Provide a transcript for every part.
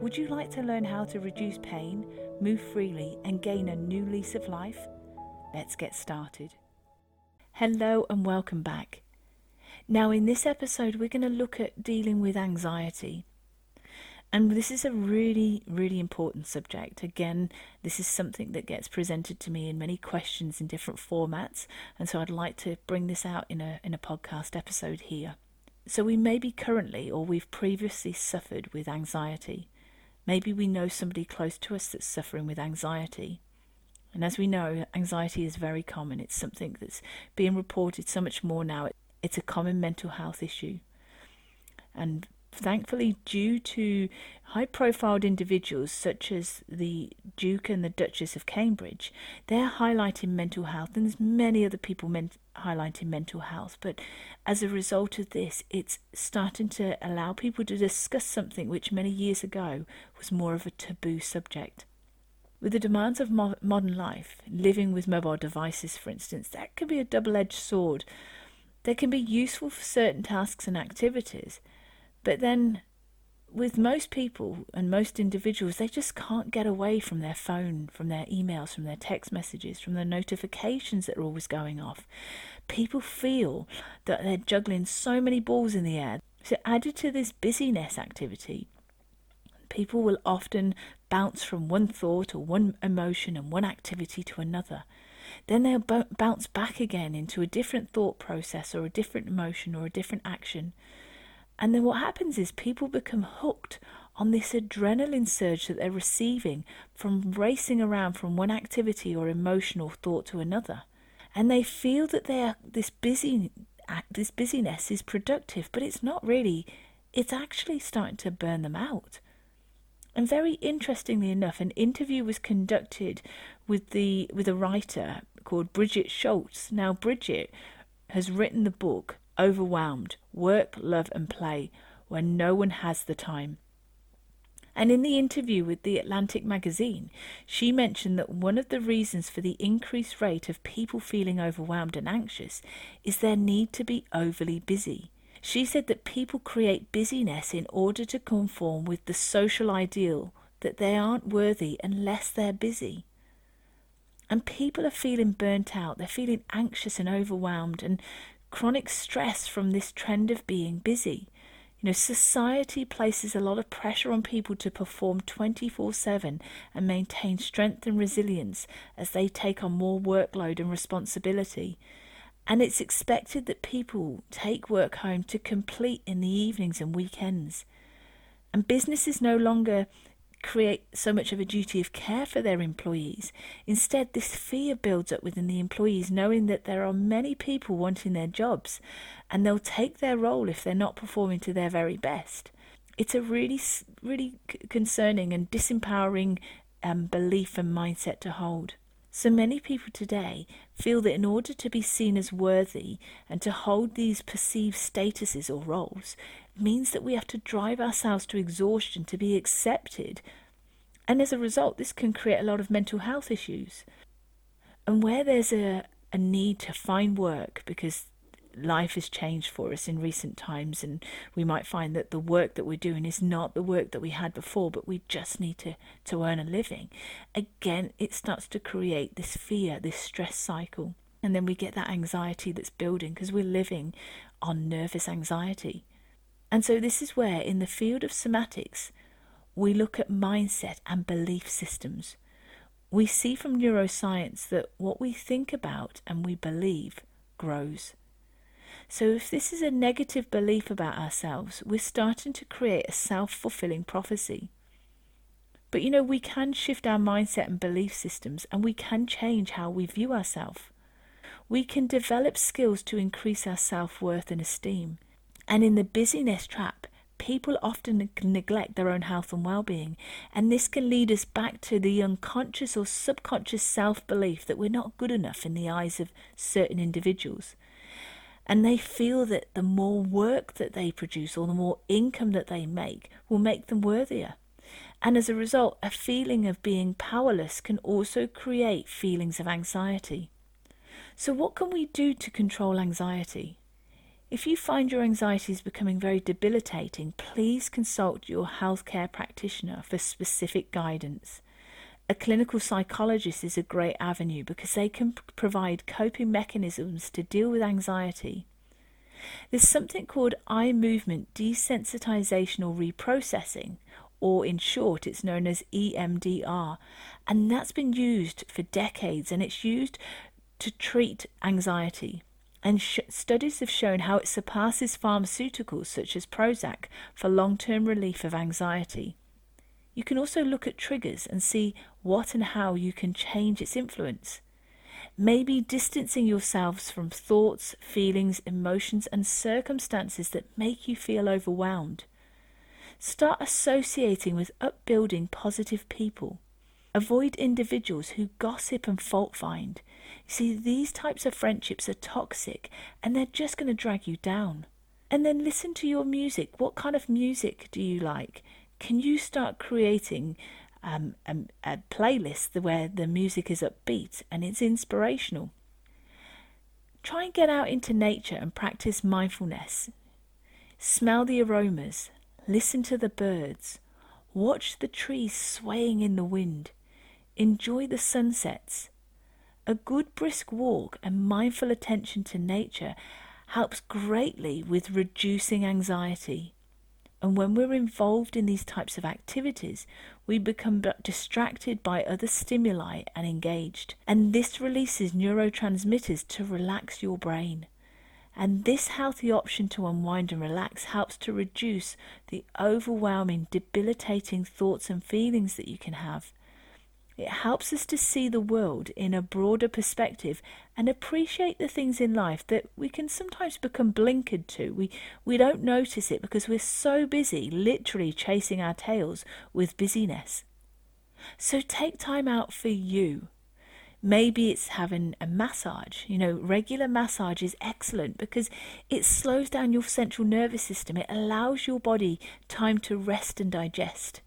Would you like to learn how to reduce pain, move freely, and gain a new lease of life? Let's get started. Hello, and welcome back. Now, in this episode, we're going to look at dealing with anxiety. And this is a really, really important subject. Again, this is something that gets presented to me in many questions in different formats, and so I'd like to bring this out in a in a podcast episode here. So we may be currently or we've previously suffered with anxiety. Maybe we know somebody close to us that's suffering with anxiety. And as we know, anxiety is very common. It's something that's being reported so much more now. It's a common mental health issue. And thankfully, due to high profiled individuals such as the Duke and the Duchess of Cambridge, they're highlighting mental health, and there's many other people men- highlighting mental health. But as a result of this, it's starting to allow people to discuss something which many years ago was more of a taboo subject. With the demands of mo- modern life, living with mobile devices, for instance, that can be a double edged sword. They can be useful for certain tasks and activities, but then, with most people and most individuals, they just can't get away from their phone, from their emails, from their text messages, from the notifications that are always going off. People feel that they're juggling so many balls in the air. So, added to this busyness activity, people will often bounce from one thought or one emotion and one activity to another. Then they'll b- bounce back again into a different thought process or a different emotion or a different action. And then what happens is people become hooked on this adrenaline surge that they're receiving from racing around from one activity or emotion or thought to another. And they feel that they are this busy this busyness is productive, but it's not really. It's actually starting to burn them out. And very interestingly enough, an interview was conducted with the with a writer called Brigid Schulte. Now Bridget has written the book overwhelmed, work, love, and play when no one has the time. And in the interview with the Atlantic magazine, she mentioned that one of the reasons for the increased rate of people feeling overwhelmed and anxious is their need to be overly busy. She said that people create busyness in order to conform with the social ideal that they aren't worthy unless they're busy. And people are feeling burnt out, they're feeling anxious and overwhelmed, and chronic stress from this trend of being busy. You know, society places a lot of pressure on people to perform 24 7 and maintain strength and resilience as they take on more workload and responsibility. And it's expected that people take work home to complete in the evenings and weekends. And businesses no longer create so much of a duty of care for their employees. Instead, this fear builds up within the employees, knowing that there are many people wanting their jobs and they'll take their role if they're not performing to their very best. It's a really, really concerning and disempowering um, belief and mindset to hold. So many people today feel that in order to be seen as worthy and to hold these perceived statuses or roles, means that we have to drive ourselves to exhaustion to be accepted. And as a result, this can create a lot of mental health issues. And where there's a, a need to find work because life has changed for us in recent times, and we might find that the work that we're doing is not the work that we had before, but we just need to, to earn a living. Again, it starts to create this fear, this stress cycle. And then we get that anxiety that's building because we're living on nervous anxiety. And so, this is where, in the field of somatics, we look at mindset and belief systems. We see from neuroscience that what we think about and we believe grows. So, if this is a negative belief about ourselves, we're starting to create a self fulfilling prophecy. But you know, we can shift our mindset and belief systems and we can change how we view ourselves. We can develop skills to increase our self worth and esteem. And in the busyness trap, people often neglect their own health and well being, and this can lead us back to the unconscious or subconscious self belief that we're not good enough in the eyes of certain individuals. And they feel that the more work that they produce or the more income that they make will make them worthier. And as a result, a feeling of being powerless can also create feelings of anxiety. So, what can we do to control anxiety? If you find your anxiety is becoming very debilitating, please consult your healthcare practitioner for specific guidance. A clinical psychologist is a great avenue because they can provide coping mechanisms to deal with anxiety. There's something called eye movement desensitization or reprocessing, or in short, it's known as EMDR, and that's been used for decades and it's used to treat anxiety. And sh- studies have shown how it surpasses pharmaceuticals such as Prozac for long term relief of anxiety. You can also look at triggers and see what and how you can change its influence. Maybe distancing yourselves from thoughts, feelings, emotions, and circumstances that make you feel overwhelmed. Start associating with upbuilding positive people. Avoid individuals who gossip and fault find. See, these types of friendships are toxic and they're just going to drag you down. And then listen to your music. What kind of music do you like? Can you start creating um, a, a playlist where the music is upbeat and it's inspirational? Try and get out into nature and practice mindfulness. Smell the aromas, Listen to the birds. Watch the trees swaying in the wind. Enjoy the sunsets. A good brisk walk and mindful attention to nature helps greatly with reducing anxiety. And when we're involved in these types of activities, we become distracted by other stimuli and engaged. And this releases neurotransmitters to relax your brain. And this healthy option to unwind and relax helps to reduce the overwhelming, debilitating thoughts and feelings that you can have. It helps us to see the world in a broader perspective and appreciate the things in life that we can sometimes become blinkered to. We, we don't notice it because we're so busy, literally chasing our tails with busyness. So take time out for you Maybe it's having a massage. You know, regular massage is excellent because it slows down your central nervous system. It allows your body time to rest and digest.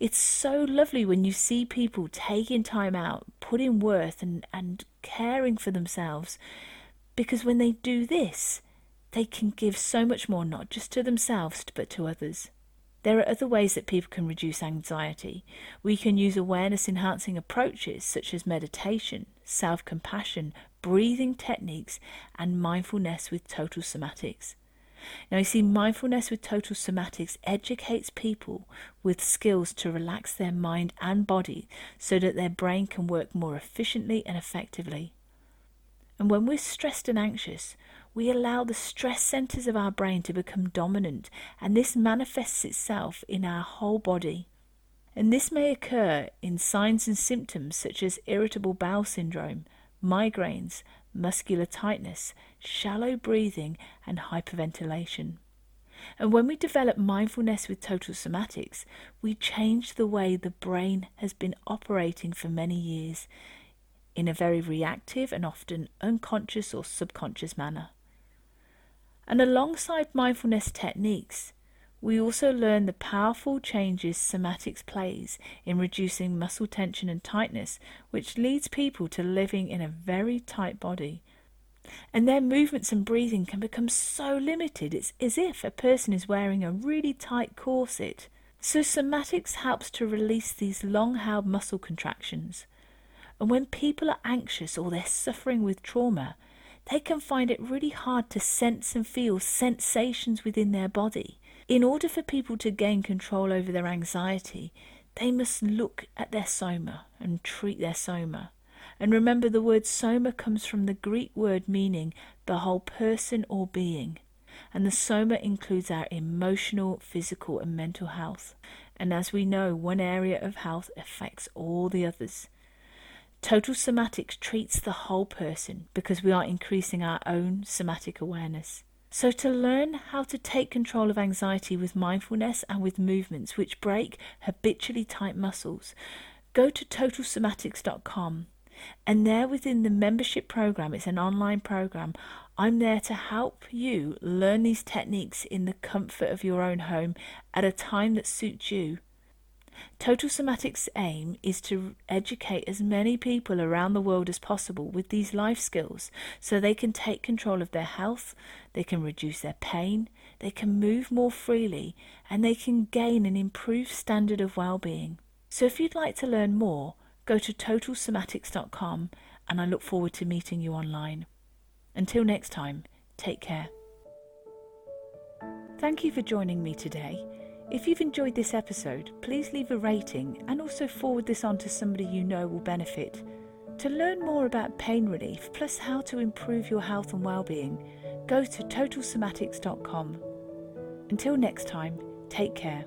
It's so lovely when you see people taking time out, putting worth and, and caring for themselves because when they do this, they can give so much more, not just to themselves, but to others. There are other ways that people can reduce anxiety. We can use awareness enhancing approaches such as meditation, self compassion, breathing techniques, and mindfulness with total somatics. Now, you see, mindfulness with total somatics educates people with skills to relax their mind and body so that their brain can work more efficiently and effectively. And when we're stressed and anxious, we allow the stress centers of our brain to become dominant, and this manifests itself in our whole body. And this may occur in signs and symptoms such as irritable bowel syndrome, migraines, muscular tightness, shallow breathing, and hyperventilation. And when we develop mindfulness with total somatics, we change the way the brain has been operating for many years in a very reactive and often unconscious or subconscious manner. And alongside mindfulness techniques, we also learn the powerful changes somatics plays in reducing muscle tension and tightness, which leads people to living in a very tight body. And their movements and breathing can become so limited, it's as if a person is wearing a really tight corset. So, somatics helps to release these long held muscle contractions. And when people are anxious or they're suffering with trauma, they can find it really hard to sense and feel sensations within their body. In order for people to gain control over their anxiety, they must look at their soma and treat their soma. And remember, the word soma comes from the Greek word meaning the whole person or being. And the soma includes our emotional, physical, and mental health. And as we know, one area of health affects all the others. Total somatics treats the whole person because we are increasing our own somatic awareness. So, to learn how to take control of anxiety with mindfulness and with movements which break habitually tight muscles, go to totalsomatics.com. And there within the membership program, it's an online program, I'm there to help you learn these techniques in the comfort of your own home at a time that suits you. Total Somatics' aim is to educate as many people around the world as possible with these life skills so they can take control of their health, they can reduce their pain, they can move more freely, and they can gain an improved standard of well being. So if you'd like to learn more, go to totalsomatics.com and I look forward to meeting you online. Until next time, take care. Thank you for joining me today. If you've enjoyed this episode, please leave a rating and also forward this on to somebody you know will benefit. To learn more about pain relief plus how to improve your health and well-being, go to totalsomatics.com. Until next time, take care.